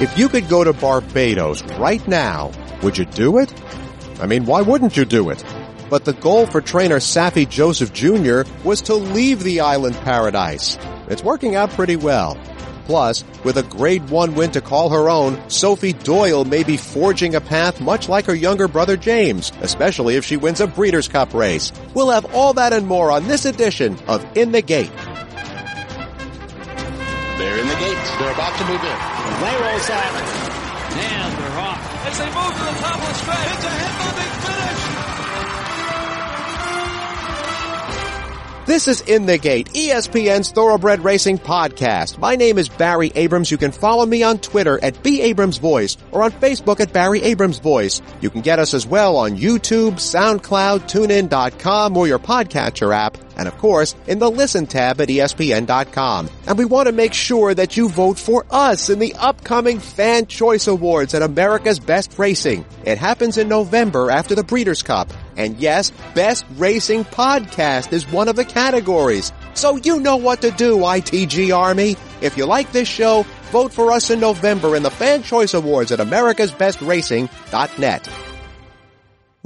If you could go to Barbados right now, would you do it? I mean, why wouldn't you do it? But the goal for trainer Saffie Joseph Jr. was to leave the island paradise. It's working out pretty well. Plus, with a grade one win to call her own, Sophie Doyle may be forging a path much like her younger brother James, especially if she wins a Breeders' Cup race. We'll have all that and more on this edition of In the Gate. They're in the gate. They're about to move in. They roll out. And they're off. As they move to the top of the stretch, it's a head-bumping finish. This is In the Gate, ESPN's Thoroughbred Racing podcast. My name is Barry Abrams. You can follow me on Twitter at B Abrams Voice or on Facebook at Barry Abrams Voice. You can get us as well on YouTube, SoundCloud, TuneIn.com, or your podcatcher app, and of course, in the Listen tab at ESPN.com. And we want to make sure that you vote for us in the upcoming Fan Choice Awards at America's Best Racing. It happens in November after the Breeders' Cup. And yes, Best Racing Podcast is one of the categories. So you know what to do, ITG Army. If you like this show, vote for us in November in the Fan Choice Awards at americasbestracing.net.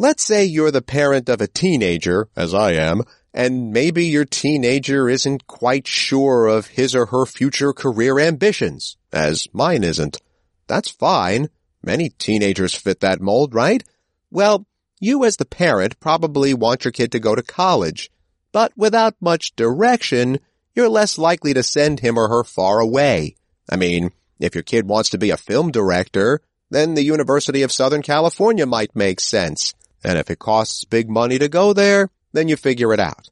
Let's say you're the parent of a teenager, as I am, and maybe your teenager isn't quite sure of his or her future career ambitions, as mine isn't. That's fine. Many teenagers fit that mold, right? Well, you as the parent probably want your kid to go to college, but without much direction, you're less likely to send him or her far away. I mean, if your kid wants to be a film director, then the University of Southern California might make sense. And if it costs big money to go there, then you figure it out.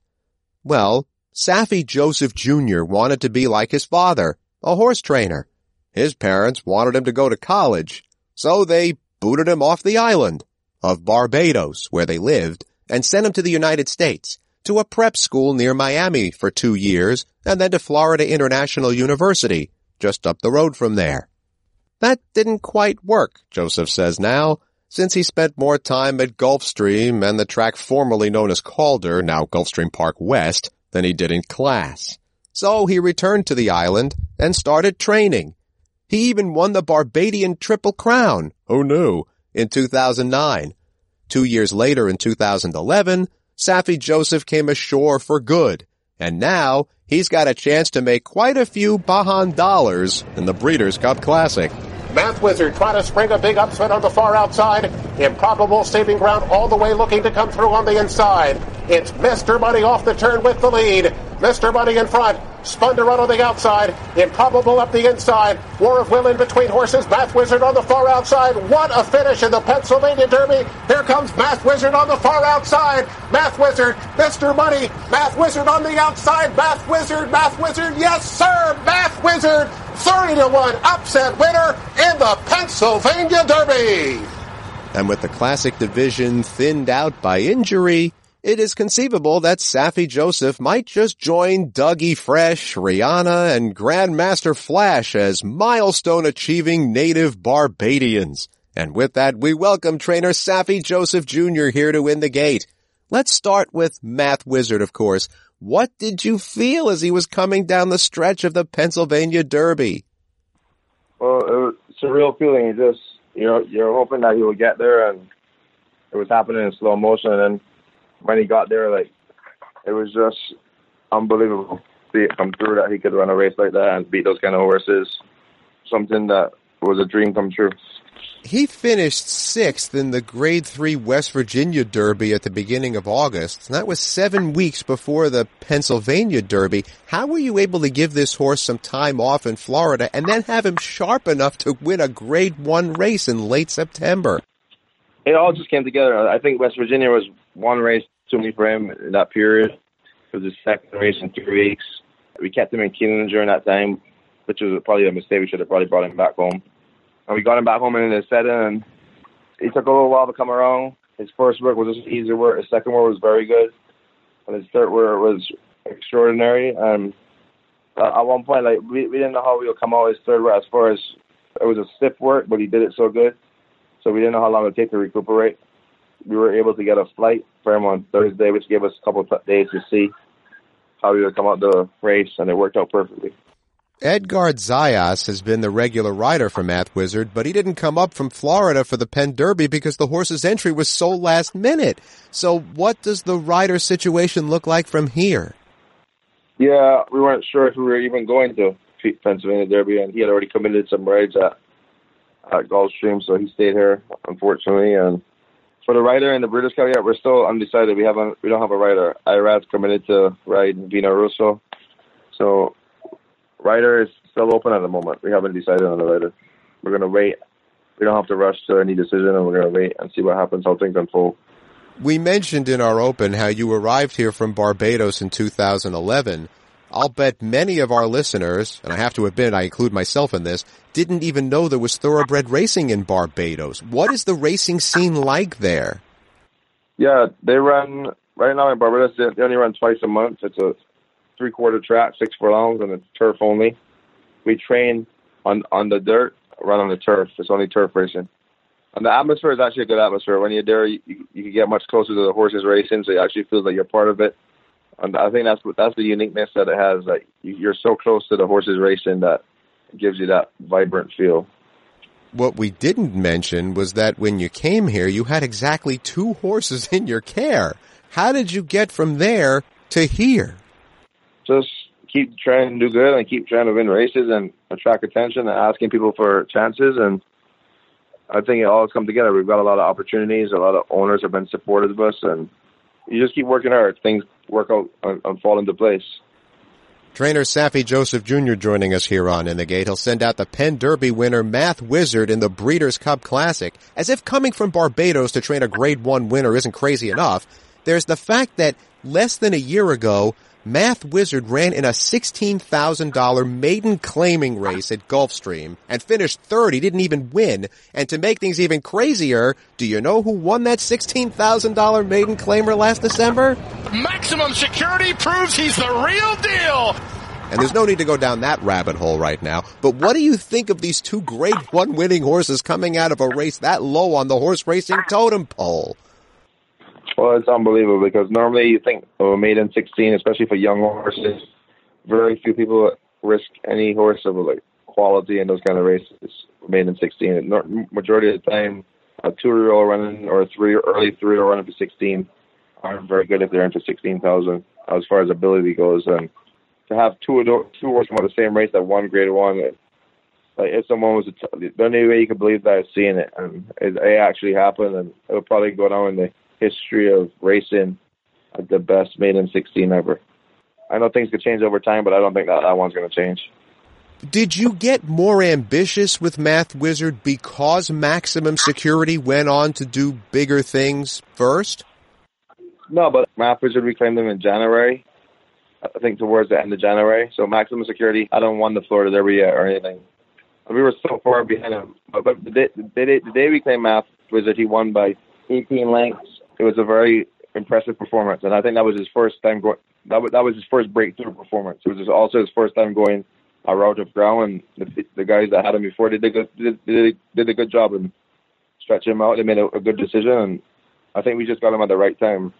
Well, Saffie Joseph Jr. wanted to be like his father, a horse trainer. His parents wanted him to go to college, so they booted him off the island of Barbados, where they lived, and sent him to the United States, to a prep school near Miami for two years, and then to Florida International University, just up the road from there. That didn't quite work, Joseph says now, since he spent more time at Gulfstream and the track formerly known as Calder, now Gulfstream Park West, than he did in class. So he returned to the island and started training. He even won the Barbadian Triple Crown. Oh no, in 2009. Two years later in 2011, Saffie Joseph came ashore for good. And now he's got a chance to make quite a few Bajan dollars in the Breeders' Cup Classic. Math Wizard trying to spring a big upset on the far outside. Improbable saving ground all the way looking to come through on the inside. It's Mr. Money off the turn with the lead. Mr. Money in front. Spun to run on the outside. Improbable up the inside. War of Will in between horses. Math Wizard on the far outside. What a finish in the Pennsylvania Derby. Here comes Math Wizard on the far outside. Math Wizard. Mr. Money. Math Wizard on the outside. Math Wizard. Math Wizard. Yes, sir. Math Wizard. 30 to 1 upset winner in the Pennsylvania Derby. And with the classic division thinned out by injury, it is conceivable that Saffie Joseph might just join Dougie Fresh, Rihanna, and Grandmaster Flash as milestone achieving native Barbadians. And with that, we welcome trainer Saffie Joseph Jr. here to win the gate. Let's start with Math Wizard, of course. What did you feel as he was coming down the stretch of the Pennsylvania Derby? Well, it was a surreal feeling. You just you know, you're hoping that he would get there, and it was happening in slow motion. And when he got there, like it was just unbelievable. See it come through that he could run a race like that and beat those kind of horses. Something that was a dream come true. He finished sixth in the Grade 3 West Virginia Derby at the beginning of August. And that was seven weeks before the Pennsylvania Derby. How were you able to give this horse some time off in Florida and then have him sharp enough to win a Grade 1 race in late September? It all just came together. I think West Virginia was one race too many for him in that period. It was his second race in three weeks. We kept him in Keeneland during that time, which was probably a mistake. We should have probably brought him back home. And we got him back home in the setting, and he took a little while to come around. His first work was just easy work. His second work was very good, and his third work was extraordinary. And uh, at one point, like we, we didn't know how we would come out his third work as far as it was a stiff work, but he did it so good. So we didn't know how long it would take to recuperate. We were able to get a flight for him on Thursday, which gave us a couple of days to see how he would come out the race, and it worked out perfectly. Edgard Zayas has been the regular rider for Math Wizard, but he didn't come up from Florida for the Penn Derby because the horse's entry was so last minute. So what does the rider situation look like from here? Yeah, we weren't sure if we were even going to Pennsylvania Derby, and he had already committed some rides at, at Gulfstream, so he stayed here, unfortunately. And for the rider and the Breeders' Cup, yeah, we're still undecided. We haven't, we don't have a rider. Irad's committed to ride Vino Rosso, so rider is still open at the moment. We haven't decided on the rider. We're gonna wait. We don't have to rush to any decision, and we're gonna wait and see what happens, how things unfold. We mentioned in our open how you arrived here from Barbados in 2011. I'll bet many of our listeners, and I have to admit I include myself in this, didn't even know there was thoroughbred racing in Barbados. What is the racing scene like there? Yeah, they run right now in Barbados. They only run twice a month. It's a three quarter track, six furlongs, and it's turf only. We train on on the dirt, run on the turf. It's only turf racing. And the atmosphere is actually a good atmosphere. When you're there, you, you can get much closer to the horses racing, so you actually feel like you're part of it. And I think that's that's the uniqueness that it has. That you're so close to the horses racing that gives you that vibrant feel. What we didn't mention was that when you came here, you had exactly two horses in your care. How did you get from there to here? just keep trying to do good and keep trying to win races and attract attention and asking people for chances. And I think it all has come together. We've got a lot of opportunities. A lot of owners have been supportive of us, and you just keep working hard. Things work out and, and fall into place. Trainer Saffie Joseph Jr. joining us here on In the Gate. He'll send out the Penn Derby winner Math Wizard in the Breeders' Cup Classic. As if coming from Barbados to train a Grade 1 winner isn't crazy enough, there's the fact that less than a year ago, Math Wizard ran in a $16,000 maiden claiming race at Gulfstream and finished third. He didn't even win. And to make things even crazier, do you know who won that $16,000 maiden claimer last December? Maximum security proves he's the real deal. And there's no need to go down that rabbit hole right now. But what do you think of these two grade one winning horses coming out of a race that low on the horse racing totem pole? Well, it's unbelievable because normally you think of a maiden 16, especially for young horses. Very few people risk any horse of like quality in those kind of races. Maiden 16. Majority of the time, a two-year-old running or a three early three-year-old running for 16 aren't very good if they're into 16,000 as far as ability goes. And to have two two horses from the same race at one grade one, it, like if someone was t- the only way you could believe that is seeing it, and it, it actually happened, and it would probably go down in the history of racing at the best maiden 16 ever. I know things could change over time, but I don't think that, that one's going to change. Did you get more ambitious with Math Wizard because Maximum Security went on to do bigger things first? No, but Math Wizard reclaimed them in January. I think towards the end of January. So Maximum Security, I don't won the Florida Derby yet or anything. We were so far behind him. But, but the, day, the, day, the day we claimed Math Wizard, he won by 18 lengths it was a very impressive performance, and I think that was his first time going. That was that was his first breakthrough performance. It was also his first time going a route of ground, and the, the guys that had him before did good, did, did, did a good job and stretching him out. They made a, a good decision, and I think we just got him at the right time.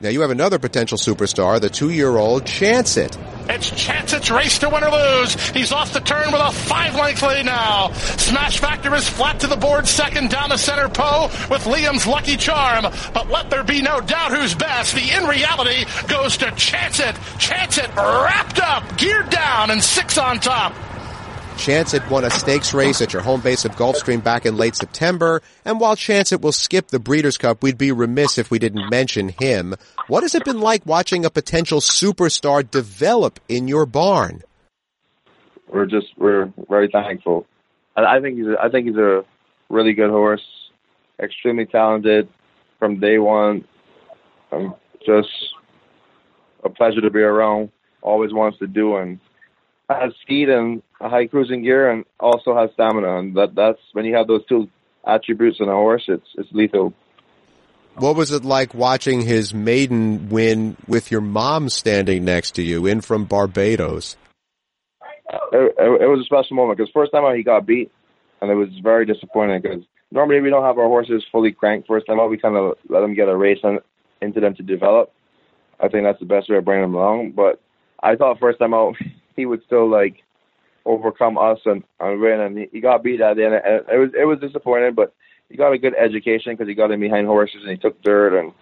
Now you have another potential superstar, the two-year-old Chance It. It's Chance It's race to win or lose. He's off the turn with a five-length lead now. Smash Factor is flat to the board, second down the center Poe with Liam's Lucky Charm. But let there be no doubt who's best. The in reality goes to Chance It. Chance It wrapped up, geared down, and six on top. Chance It won a stakes race at your home base of Gulfstream back in late September, and while Chance It will skip the Breeders' Cup, we'd be remiss if we didn't mention him. What has it been like watching a potential superstar develop in your barn? We're just we're very thankful. I think he's a, I think he's a really good horse, extremely talented from day one. Um, just a pleasure to be around. Always wants to do and has speed and a high cruising gear, and also has stamina. And that that's when you have those two attributes in a horse, it's it's lethal. What was it like watching his maiden win with your mom standing next to you in from Barbados? It, it, it was a special moment because first time out he got beat, and it was very disappointing because normally we don't have our horses fully cranked first time out. We kind of let them get a race into them to develop. I think that's the best way of bringing them along. But I thought first time out he would still like overcome us and, and win. And he, he got beat at the end. And it was it was disappointing, but he got a good education because he got in behind horses and he took dirt and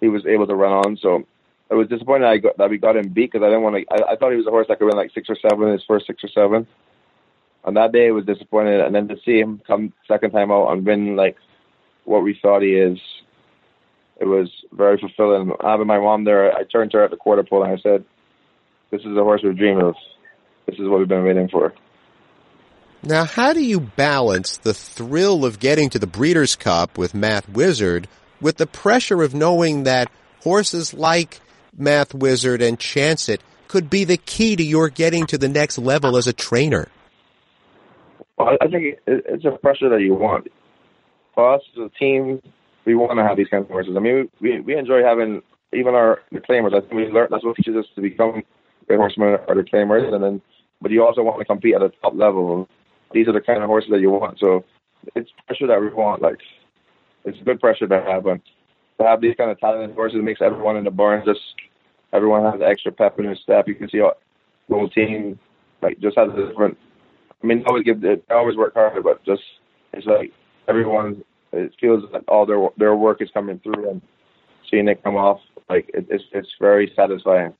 he was able to run on. So it was disappointing I got, that we got him beat because I didn't want to. I, I thought he was a horse that could win like six or seven in his first six or seven. On that day, it was disappointing, and then to see him come second time out and win like what we thought he is, it was very fulfilling. Having my mom there, I turned to her at the quarter pole and I said, "This is the horse we've dreamed of. This is what we've been waiting for." Now, how do you balance the thrill of getting to the Breeders' Cup with Math Wizard with the pressure of knowing that horses like Math Wizard and Chance It could be the key to your getting to the next level as a trainer? Well, I think it's a pressure that you want. For us as a team, we want to have these kind of horses. I mean, we we enjoy having even our the claimers. I think we learn that's what teaches us to become great horsemen are the claimers, and then but you also want to compete at a top level these are the kind of horses that you want. So it's pressure that we want. Like it's good pressure to have, and to have these kind of talented horses makes everyone in the barn just everyone has extra pep in their step. You can see all, the whole team like just has a different. I mean, always give they always work hard, but just it's like everyone. It feels like all their their work is coming through, and seeing it come off like it, it's it's very satisfying.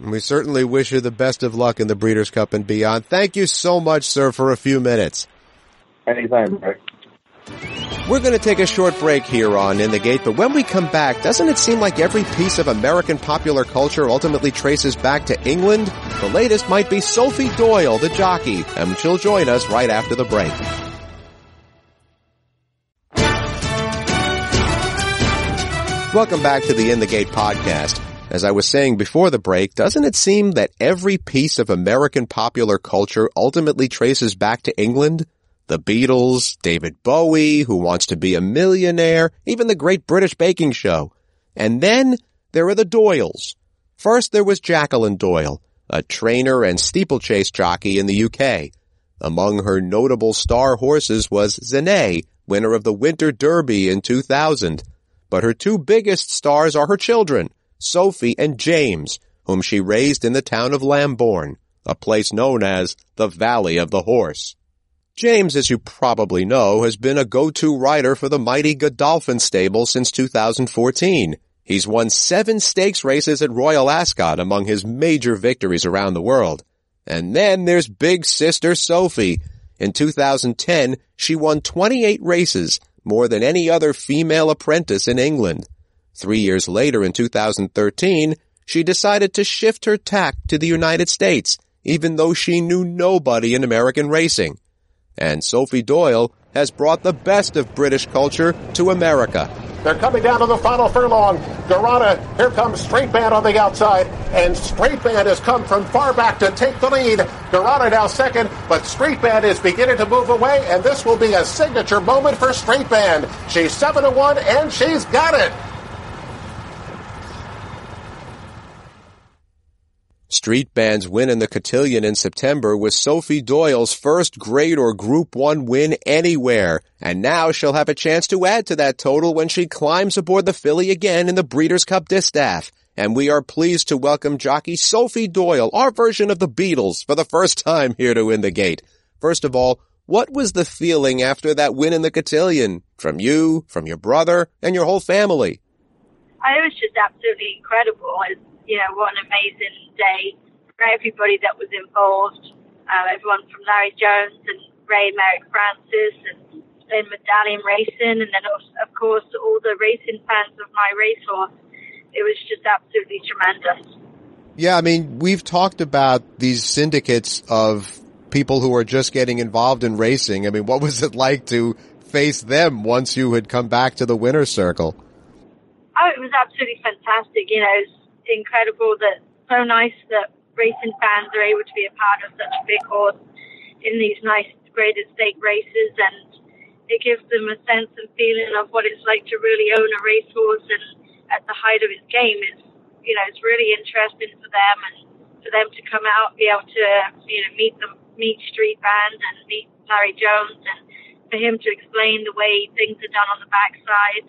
We certainly wish you the best of luck in the Breeders' Cup and beyond. Thank you so much, sir, for a few minutes. Anytime, Rick. We're going to take a short break here on In the Gate, but when we come back, doesn't it seem like every piece of American popular culture ultimately traces back to England? The latest might be Sophie Doyle, the jockey, and she'll join us right after the break. Welcome back to the In the Gate podcast. As I was saying before the break, doesn't it seem that every piece of American popular culture ultimately traces back to England? The Beatles, David Bowie, who wants to be a millionaire, even the Great British Baking Show. And then there are the Doyles. First there was Jacqueline Doyle, a trainer and steeplechase jockey in the UK. Among her notable star horses was Zene, winner of the Winter Derby in 2000. But her two biggest stars are her children, Sophie, and James, whom she raised in the town of Lambourn, a place known as the Valley of the Horse. James, as you probably know, has been a go-to rider for the mighty Godolphin stable since 2014. He's won seven stakes races at Royal Ascot among his major victories around the world. And then there's big sister Sophie. In 2010, she won 28 races, more than any other female apprentice in England. Three years later, in 2013, she decided to shift her tack to the United States, even though she knew nobody in American racing. And Sophie Doyle has brought the best of British culture to America. They're coming down to the final furlong. Garada, here comes Street Band on the outside, and Street Band has come from far back to take the lead. Garada now second, but Street Band is beginning to move away, and this will be a signature moment for Street Band. She's 7 to 1, and she's got it. Street Band's win in the Cotillion in September was Sophie Doyle's first grade or Group 1 win anywhere, and now she'll have a chance to add to that total when she climbs aboard the filly again in the Breeders' Cup Distaff. And we are pleased to welcome jockey Sophie Doyle, our version of the Beatles, for the first time here to Win the Gate. First of all, what was the feeling after that win in the Cotillion? From you, from your brother, and your whole family? It was just absolutely incredible. You know, what an amazing day for everybody that was involved. Uh, everyone from Larry Jones and Ray Merrick Francis and then Medallion Racing, and then of course all the racing fans of my racehorse. It was just absolutely tremendous. Yeah, I mean, we've talked about these syndicates of people who are just getting involved in racing. I mean, what was it like to face them once you had come back to the winner's circle? Oh, it was absolutely fantastic. You know, incredible that so nice that racing fans are able to be a part of such a big horse in these nice graded stake races. And it gives them a sense and feeling of what it's like to really own a racehorse and at the height of its game it's you know it's really interesting for them and for them to come out be able to you know meet them meet street band and meet Larry Jones and for him to explain the way things are done on the backside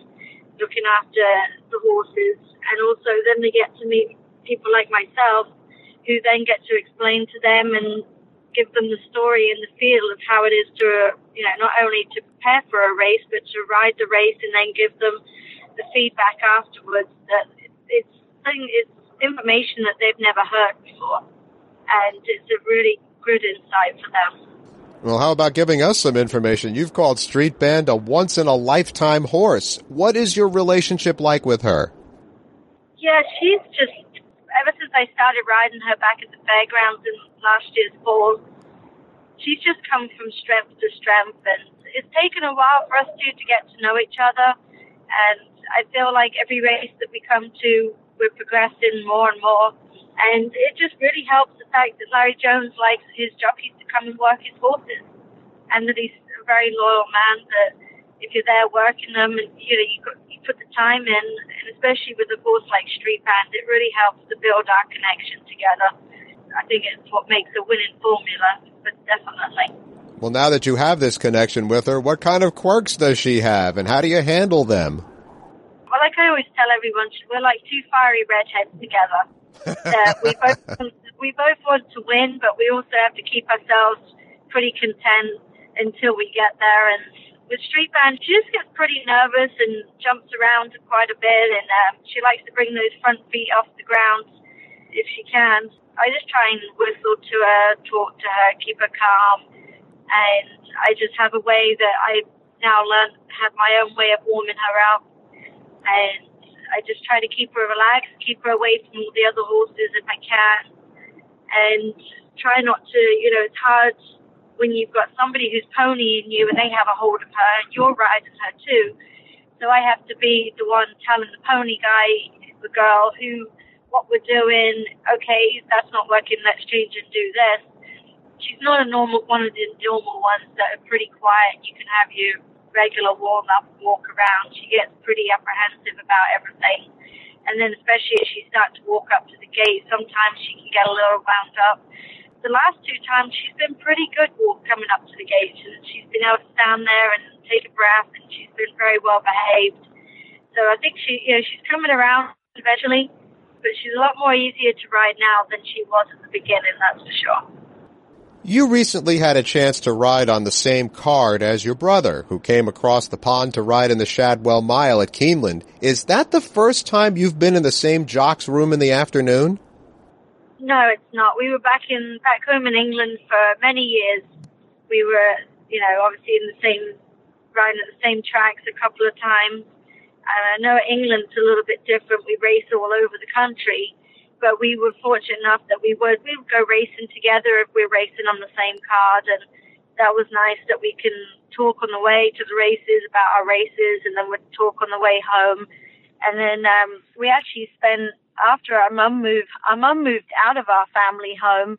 looking after the horses and also then they get to meet people like myself who then get to explain to them and give them the story and the feel of how it is to, you know, not only to prepare for a race, but to ride the race and then give them the feedback afterwards. That it's thing, it's information that they've never heard before, and it's a really good insight for them. Well, how about giving us some information? You've called Street Band a once in a lifetime horse. What is your relationship like with her? Yeah, she's just ever since I started riding her back at the fairgrounds in last year's fall, she's just come from strength to strength, and it's taken a while for us two to get to know each other. And I feel like every race that we come to, we're progressing more and more. And it just really helps the fact that Larry Jones likes his jockeys come and work his horses, and that he's a very loyal man. That if you're there working them, and you know you, you put the time in, and especially with a horse like Street Band, it really helps to build our connection together. I think it's what makes a winning formula, but definitely. Well, now that you have this connection with her, what kind of quirks does she have, and how do you handle them? Well, like I always tell everyone, we're like two fiery redheads together that we both we both want to win, but we also have to keep ourselves pretty content until we get there. And with Street Band, she just gets pretty nervous and jumps around quite a bit, and um, she likes to bring those front feet off the ground if she can. I just try and whistle to her, talk to her, keep her calm, and I just have a way that I now learned have my own way of warming her up, and I just try to keep her relaxed, keep her away from all the other horses if I can, and try not to, you know, it's hard when you've got somebody who's ponying you and they have a hold of her and you're riding her too. So I have to be the one telling the pony guy, the girl, who, what we're doing, okay, that's not working, let's change and do this. She's not a normal one of the normal ones that are pretty quiet. You can have you regular warm up walk around, she gets pretty apprehensive about everything. And then especially as she starts to walk up to the gate, sometimes she can get a little wound up. The last two times she's been pretty good walk coming up to the gate and she's been able to stand there and take a breath and she's been very well behaved. So I think she you know, she's coming around eventually, but she's a lot more easier to ride now than she was at the beginning, that's for sure. You recently had a chance to ride on the same card as your brother, who came across the pond to ride in the Shadwell Mile at Keeneland. Is that the first time you've been in the same jock's room in the afternoon? No, it's not. We were back in back home in England for many years. We were, you know, obviously in the same riding at the same tracks a couple of times. And I know England's a little bit different. We race all over the country but we were fortunate enough that we would we would go racing together if we we're racing on the same card, and that was nice that we can talk on the way to the races about our races, and then we'd talk on the way home, and then um, we actually spent after our mum moved our mum moved out of our family home,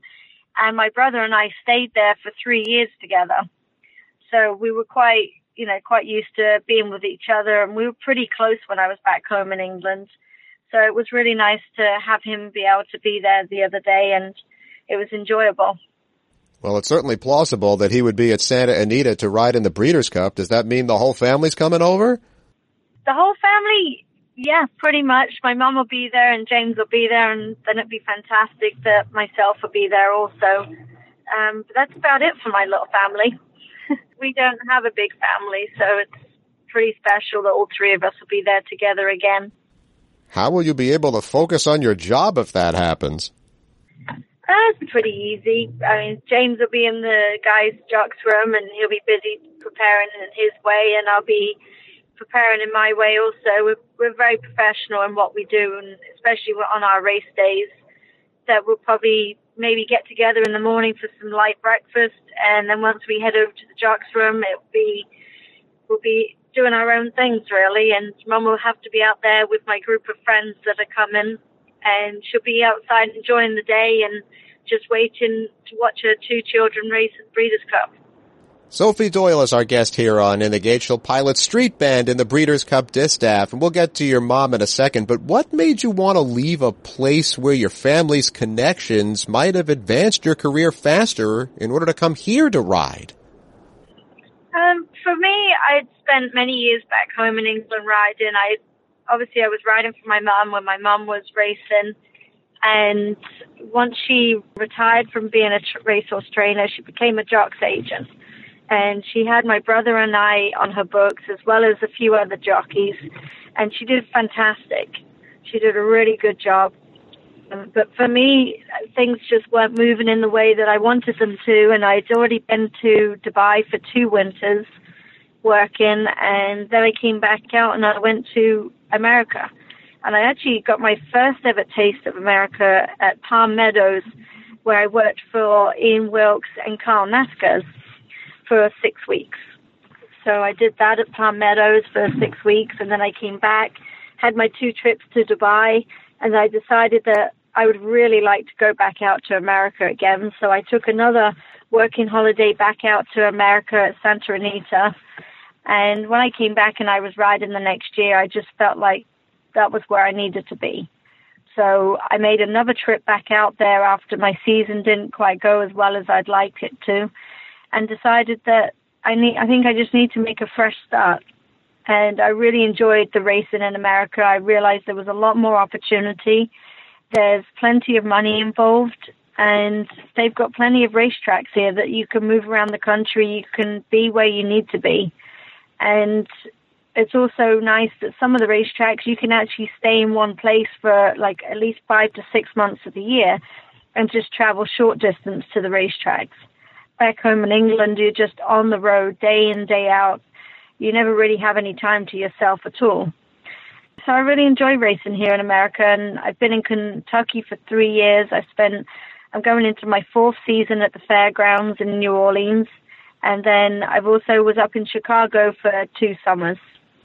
and my brother and I stayed there for three years together, so we were quite you know quite used to being with each other, and we were pretty close when I was back home in England. So it was really nice to have him be able to be there the other day and it was enjoyable. Well, it's certainly plausible that he would be at Santa Anita to ride in the Breeders' Cup. Does that mean the whole family's coming over? The whole family, yeah, pretty much. My mom will be there and James will be there, and then it'd be fantastic that myself will be there also. Um, but that's about it for my little family. we don't have a big family, so it's pretty special that all three of us will be there together again. How will you be able to focus on your job if that happens? Ah, That's pretty easy. I mean, James will be in the guys' jocks room and he'll be busy preparing in his way, and I'll be preparing in my way also. We're, we're very professional in what we do, and especially on our race days, that we'll probably maybe get together in the morning for some light breakfast, and then once we head over to the jocks room, it'll be we'll be doing our own things really. And mum will have to be out there with my group of friends that are coming, and she'll be outside enjoying the day and just waiting to watch her two children race at the Breeders' Cup. Sophie Doyle is our guest here on In the Gate. She'll pilot Street Band in the Breeders' Cup Distaff, and we'll get to your mom in a second. But what made you want to leave a place where your family's connections might have advanced your career faster in order to come here to ride? Um, for me, I'd spent many years back home in England riding. I obviously I was riding for my mum when my mum was racing, And once she retired from being a tr- racehorse trainer, she became a jocks agent. And she had my brother and I on her books, as well as a few other jockeys. And she did fantastic. She did a really good job. Um, but for me, things just weren't moving in the way that I wanted them to. And I'd already been to Dubai for two winters working. And then I came back out and I went to America. And I actually got my first ever taste of America at Palm Meadows, where I worked for Ian Wilkes and Carl Nafzger for six weeks. So I did that at Palm Meadows for six weeks, and then I came back, had my two trips to Dubai, and I decided that I would really like to go back out to America again. So I took another working holiday back out to America at Santa Anita. And when I came back and I was riding the next year, I just felt like that was where I needed to be. So I made another trip back out there after my season didn't quite go as well as I'd like it to, and decided that I need. I think I just need to make a fresh start. And I really enjoyed the racing in America. I realized there was a lot more opportunity. There's plenty of money involved, and they've got plenty of racetracks here that you can move around the country. You can be where you need to be. And it's also nice that some of the racetracks you can actually stay in one place for like at least five to six months of the year and just travel short distance to the racetracks. Back home in England, you're just on the road day in, day out. You never really have any time to yourself at all. So I really enjoy racing here in America, and I've been in Kentucky for three years. I spent, I'm going into my fourth season at the fairgrounds in New Orleans, and then I've also was up in Chicago for two summers.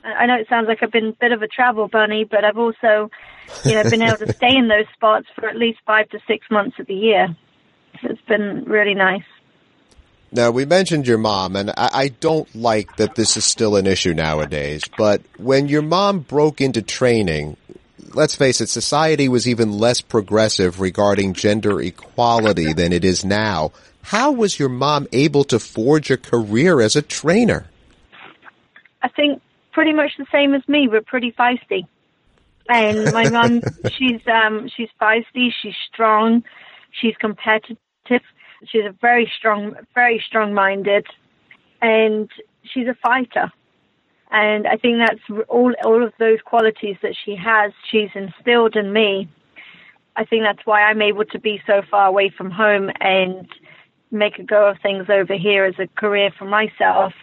I know it sounds like I've been a bit of a travel bunny, but I've also, you know, been able to stay in those spots for at least five to six months of the year. So it's been really nice. Now, we mentioned your mom, and I, I don't like that this is still an issue nowadays, but when your mom broke into training, let's face it, society was even less progressive regarding gender equality than it is now. How was your mom able to forge a career as a trainer? I think pretty much the same as me. We're pretty feisty. And my mom, she's um, she's feisty. She's strong. She's competitive. She's a very strong, very strong-minded, and she's a fighter. And I think that's all all of those qualities that she has. She's instilled in me. I think that's why I'm able to be so far away from home and make a go of things over here as a career for myself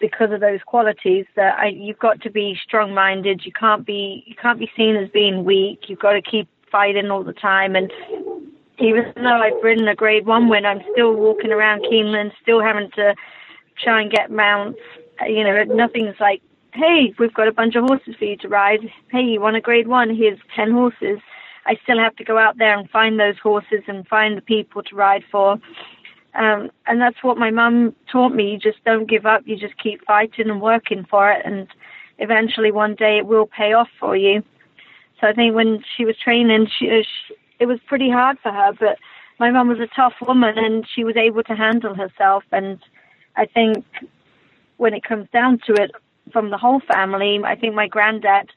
because of those qualities that I, you've got to be strong minded you can't be you can't be seen as being weak. You've got to keep fighting all the time. And even though I've ridden a grade one win I'm still walking around Keeneland still having to try and get mounts. You know nothing's like hey we've got a bunch of horses for you to ride. Hey you want a grade one. Here's 10 horses. I still have to go out there and find those horses and find the people to ride for um, and that's what my mum taught me. You just don't give up. You just keep fighting and working for it. And eventually one day it will pay off for you. So I think when she was training, she, she it was pretty hard for her, but my mum was a tough woman and she was able to handle herself. And I think when it comes down to it, from the whole family, I think my granddad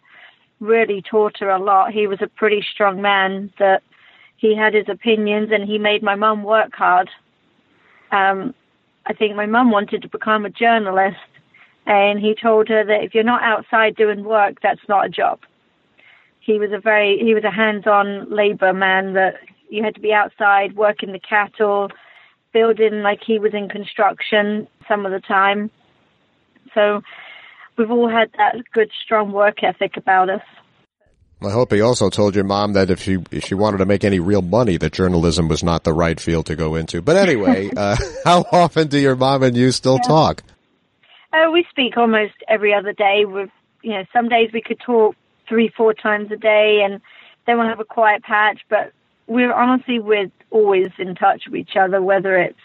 really taught her a lot. He was a pretty strong man that he had his opinions and he made my mum work hard um, I think my mum wanted to become a journalist, and he told her that if you're not outside doing work, that's not a job. He was a very he was a hands-on labor man that you had to be outside working the cattle, building like he was in construction some of the time. So we've all had that good strong work ethic about us. I hope he also told your mom that if she if she wanted to make any real money, that journalism was not the right field to go into. But anyway, uh, how often do your mom and you still yeah. talk? Uh, we speak almost every other day. With you know, some days we could talk three, four times a day, and then we'll have a quiet patch. But we're honestly we're always in touch with each other, whether it's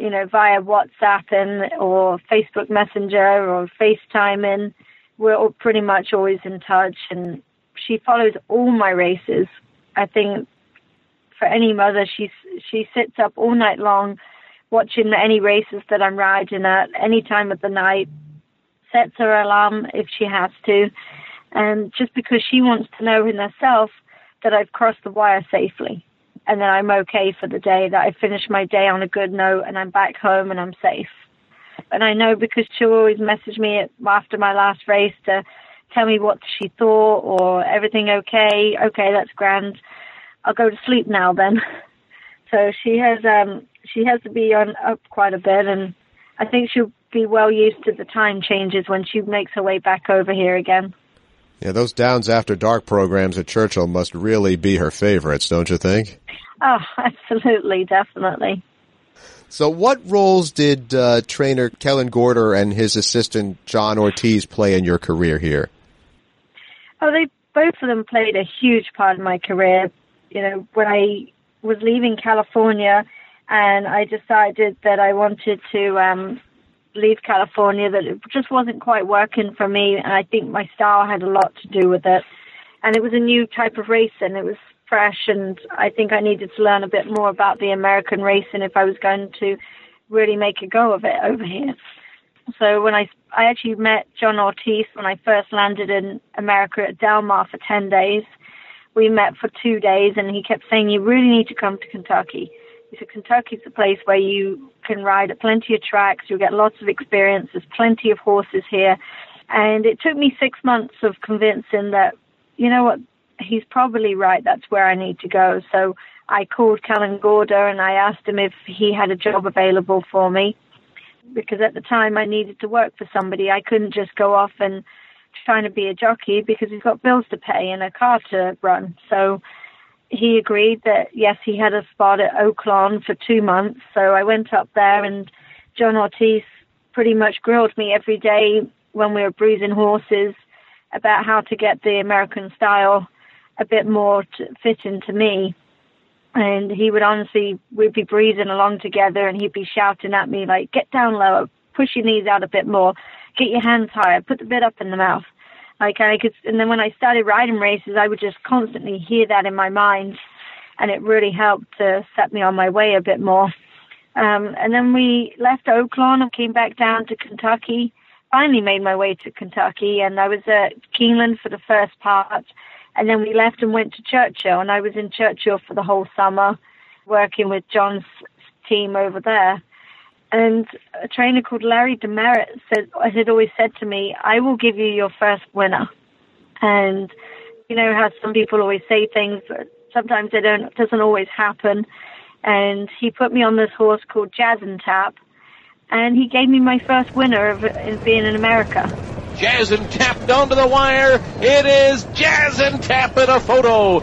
you know via WhatsApp and or Facebook Messenger or FaceTime FaceTiming. We're all pretty much always in touch and she follows all my races. I think for any mother, she she sits up all night long watching any races that I'm riding at any time of the night, sets her alarm if she has to, and just because she wants to know in herself that I've crossed the wire safely and that I'm okay for the day, that I finished my day on a good note and I'm back home and I'm safe. And I know because she'll always message me after my last race to tell me what she thought or everything okay. Okay, that's grand. I'll go to sleep now then. So she has um she has to be on up quite a bit and I think she'll be well used to the time changes when she makes her way back over here again. Yeah, those Downs After Dark programs at Churchill must really be her favorites, don't you think? Oh, absolutely, definitely. So, what roles did uh, trainer Kellyn Gorder and his assistant John Ortiz play in your career here? Oh, they both of them played a huge part in my career. You know, when I was leaving California and I decided that I wanted to um, leave California, that it just wasn't quite working for me, and I think my style had a lot to do with it. And it was a new type of racing. It was fresh, and I think I needed to learn a bit more about the American racing if I was going to really make a go of it over here. So when I I actually met John Ortiz when I first landed in America at Del Mar for ten days. We met for two days, and he kept saying, "You really need to come to Kentucky." He said, "Kentucky's the place where you can ride at plenty of tracks. You'll get lots of experience. There's plenty of horses here." And it took me six months of convincing that, you know what, he's probably right. That's where I need to go. So I called Kellyn Gorder and I asked him if he had a job available for me because at the time I needed to work for somebody. I couldn't just go off and trying to be a jockey because he's got bills to pay and a car to run. So he agreed that yes, he had a spot at Oaklawn for two months. So I went up there and John Ortiz pretty much grilled me every day when we were bruising horses about how to get the American style a bit more to fit into me. And he would honestly, we'd be breathing along together and he'd be shouting at me like, get down lower, push your knees out a bit more, get your hands higher, put the bit up in the mouth. Like I could, and then when I started riding races, I would just constantly hear that in my mind and it really helped to set me on my way a bit more. Um, and then we left Oaklawn and came back down to Kentucky. Finally made my way to Kentucky and I was at Keeneland for the first part and then we left and went to Churchill, and I was in Churchill for the whole summer, working with John's team over there. And a trainer called Larry Demeritte said, had always said to me, I will give you your first winner. And you know how some people always say things, but sometimes they don't, it doesn't always happen. And he put me on this horse called Jazz and Tap, and he gave me my first winner of, of being in America. Jazz and Tap down to the wire. It is Jazz and Tap in a photo.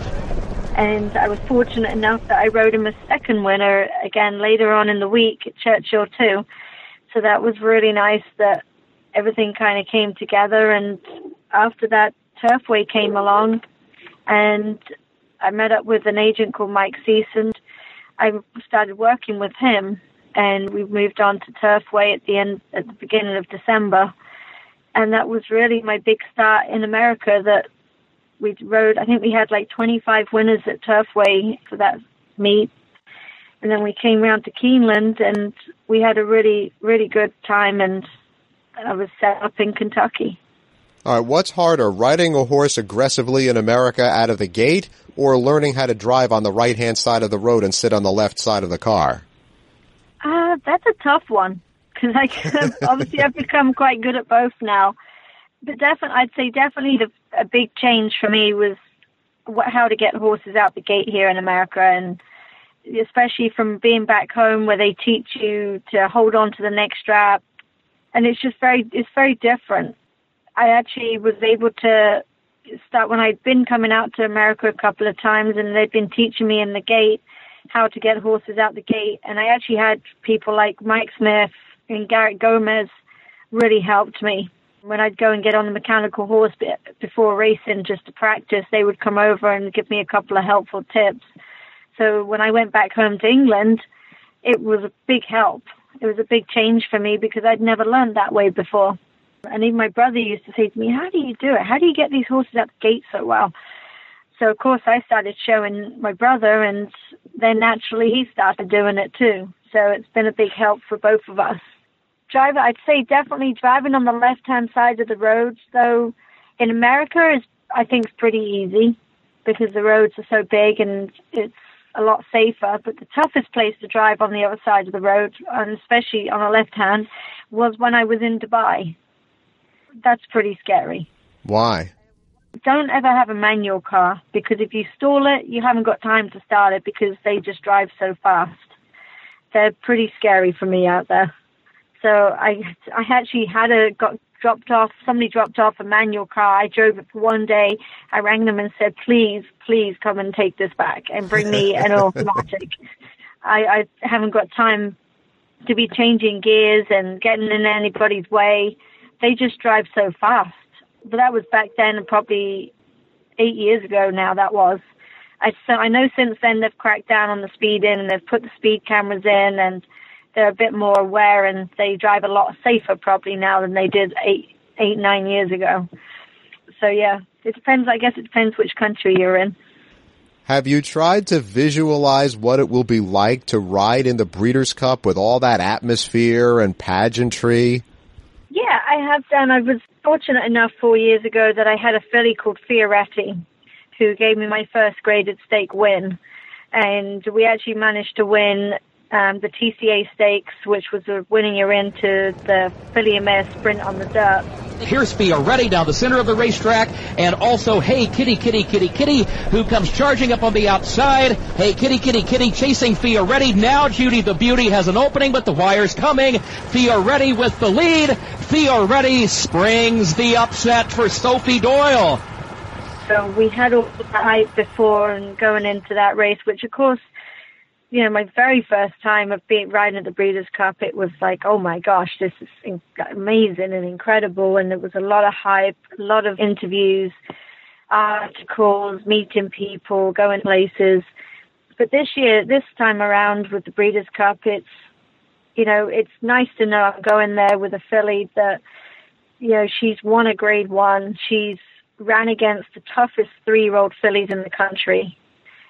And I was fortunate enough that I rode him a second winner again later on in the week at Churchill too. So that was really nice that everything kind of came together. And after that, Turfway came along, and I met up with an agent called Mike Season. I started working with him, and we moved on to Turfway at the end, at the beginning of December and that was really my big start in America. That we rode. I think we had like 25 winners at Turfway for that meet, and then we came around to Keeneland, and we had a really, really good time. And I was set up in Kentucky. All right, what's harder, riding a horse aggressively in America out of the gate, or learning how to drive on the right hand side of the road and sit on the left side of the car? Uh, that's a tough one because I obviously I've become quite good at both now. But definitely, I'd say definitely the, a big change for me was what, how to get horses out the gate here in America, and especially from being back home where they teach you to hold on to the neck strap, and it's just very it's very different. I actually was able to start when I'd been coming out to America a couple of times, and they'd been teaching me in the gate how to get horses out the gate, and I actually had people like Mike Smith and Garrett Gomez really helped me. When I'd go and get on the mechanical horse before racing just to practice, they would come over and give me a couple of helpful tips. So when I went back home to England, it was a big help. It was a big change for me because I'd never learned that way before. And even my brother used to say to me, How do you do it? How do you get these horses out the gate so well? So, of course, I started showing my brother, and then naturally he started doing it too. So, it's been a big help for both of us driving, I'd say definitely driving on the left hand side of the roads, though, in America is, I think, is pretty easy. because the roads are so big and it's a lot safer. But the toughest place to drive on the other side of the road, and especially on the left hand, was when I was in Dubai. That's pretty scary. Why? Don't ever have a manual car because if you stall it, you haven't got time to start it because they just drive so fast. They're pretty scary for me out there. So I I actually had a got dropped off somebody dropped off a manual car. I drove it for one day. I rang them and said, Please, please come and take this back and bring me an automatic. I, I haven't got time to be changing gears and getting in anybody's way. They just drive so fast. But that was back then, probably eight years ago now. That was. I so I know since then they've cracked down on the speeding and they've put the speed cameras in and they're a bit more aware and they drive a lot safer probably now than they did eight eight nine years ago. So yeah, it depends. I guess it depends which country you're in. Have you tried to visualize what it will be like to ride in the Breeders' Cup with all that atmosphere and pageantry? Yeah, I have done. I was fortunate enough four years ago that I had a filly called Fioretti who gave me my first graded stake win. And we actually managed to win um, the TCA Stakes, which was a winning you into the Filly Mare Sprint on the dirt. Here's Fioretti down the center of the racetrack, and also Hey Kitty Kitty Kitty Kitty, who comes charging up on the outside. Hey Kitty Kitty Kitty chasing Fioretti. Now Judy the Beauty has an opening, but the wire's coming. Fioretti with the lead. Fioretti springs the upset for Sophie Doyle. So we had all the hype before and going into that race, which of course you know, my very first time of being riding at the Breeders' Cup, it was like, oh my gosh, this is in- amazing and incredible. And there was a lot of hype, a lot of interviews, articles, meeting people, going places. But this year, this time around with the Breeders' Cup, it's, you know, it's nice to know I'm going there with a filly that, you know, she's won a grade one. She's ran against the toughest three year old fillies in the country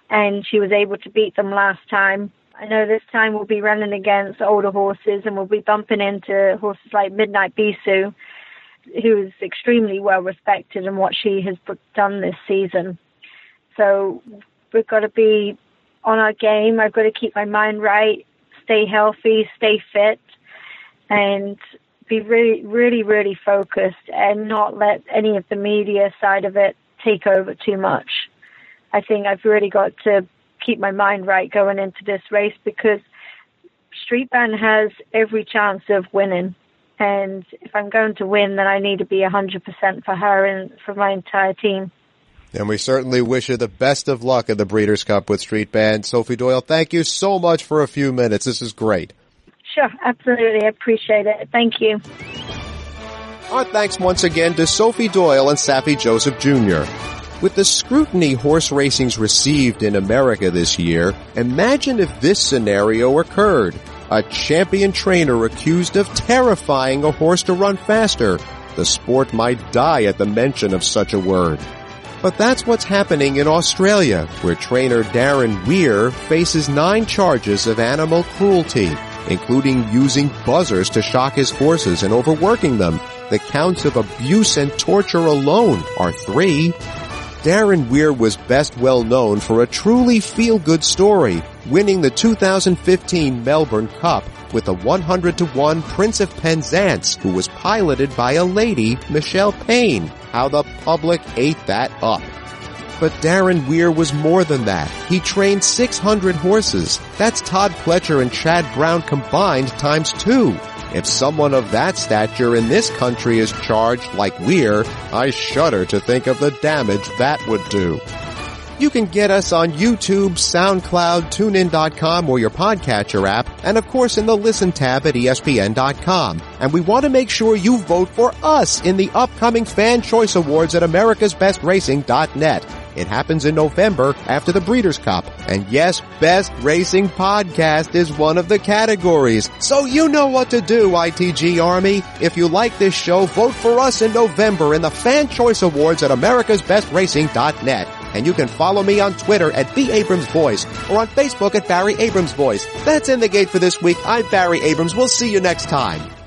and she was able to beat them last time. I know this time we'll be running against older horses and we'll be bumping into horses like Midnight Bisou, who is extremely well respected and what she has done this season. So we've got to be on our game. I've got to keep my mind right, stay healthy, stay fit, and be really, really, really focused and not let any of the media side of it take over too much. I think I've really got to keep my mind right going into this race because Street Band has every chance of winning. And if I'm going to win, then I need to be 100% for her and for my entire team. And we certainly wish her the best of luck at the Breeders' Cup with Street Band. Sophie Doyle, thank you so much for a few minutes. This is great. Sure, absolutely. I appreciate it. Thank you. Our thanks once again to Sophie Doyle and Saffie Joseph Jr. With the scrutiny horse racing's received in America this year, imagine if this scenario occurred. A champion trainer accused of terrifying a horse to run faster. The sport might die at the mention of such a word. But that's what's happening in Australia, where trainer Darren Weir faces nine charges of animal cruelty, including using buzzers to shock his horses and overworking them. The counts of abuse and torture alone are three. Darren Weir was best well known for a truly feel-good story, winning the 2015 Melbourne Cup with a 100 to 1 Prince of Penzance who was piloted by a lady, Michelle Payne. How the public ate that up. But Darren Weir was more than that. He trained 600 horses. That's Todd Pletcher and Chad Brown combined times two. If someone of that stature in this country is charged like Weir, I shudder to think of the damage that would do. You can get us on YouTube, SoundCloud, TuneIn.com, or your podcatcher app, and of course in the Listen tab at ESPN.com. And we want to make sure you vote for us in the upcoming Fan Choice Awards at America'sBestRacing.net. It happens in November after the Breeders' Cup. And yes, Best Racing Podcast is one of the categories. So you know what to do, ITG Army. If you like this show, vote for us in November in the Fan Choice Awards at americasbestracing.net. And you can follow me on Twitter at B. Abrams Voice or on Facebook at Barry Abrams Voice. That's in the gate for this week. I'm Barry Abrams. We'll see you next time.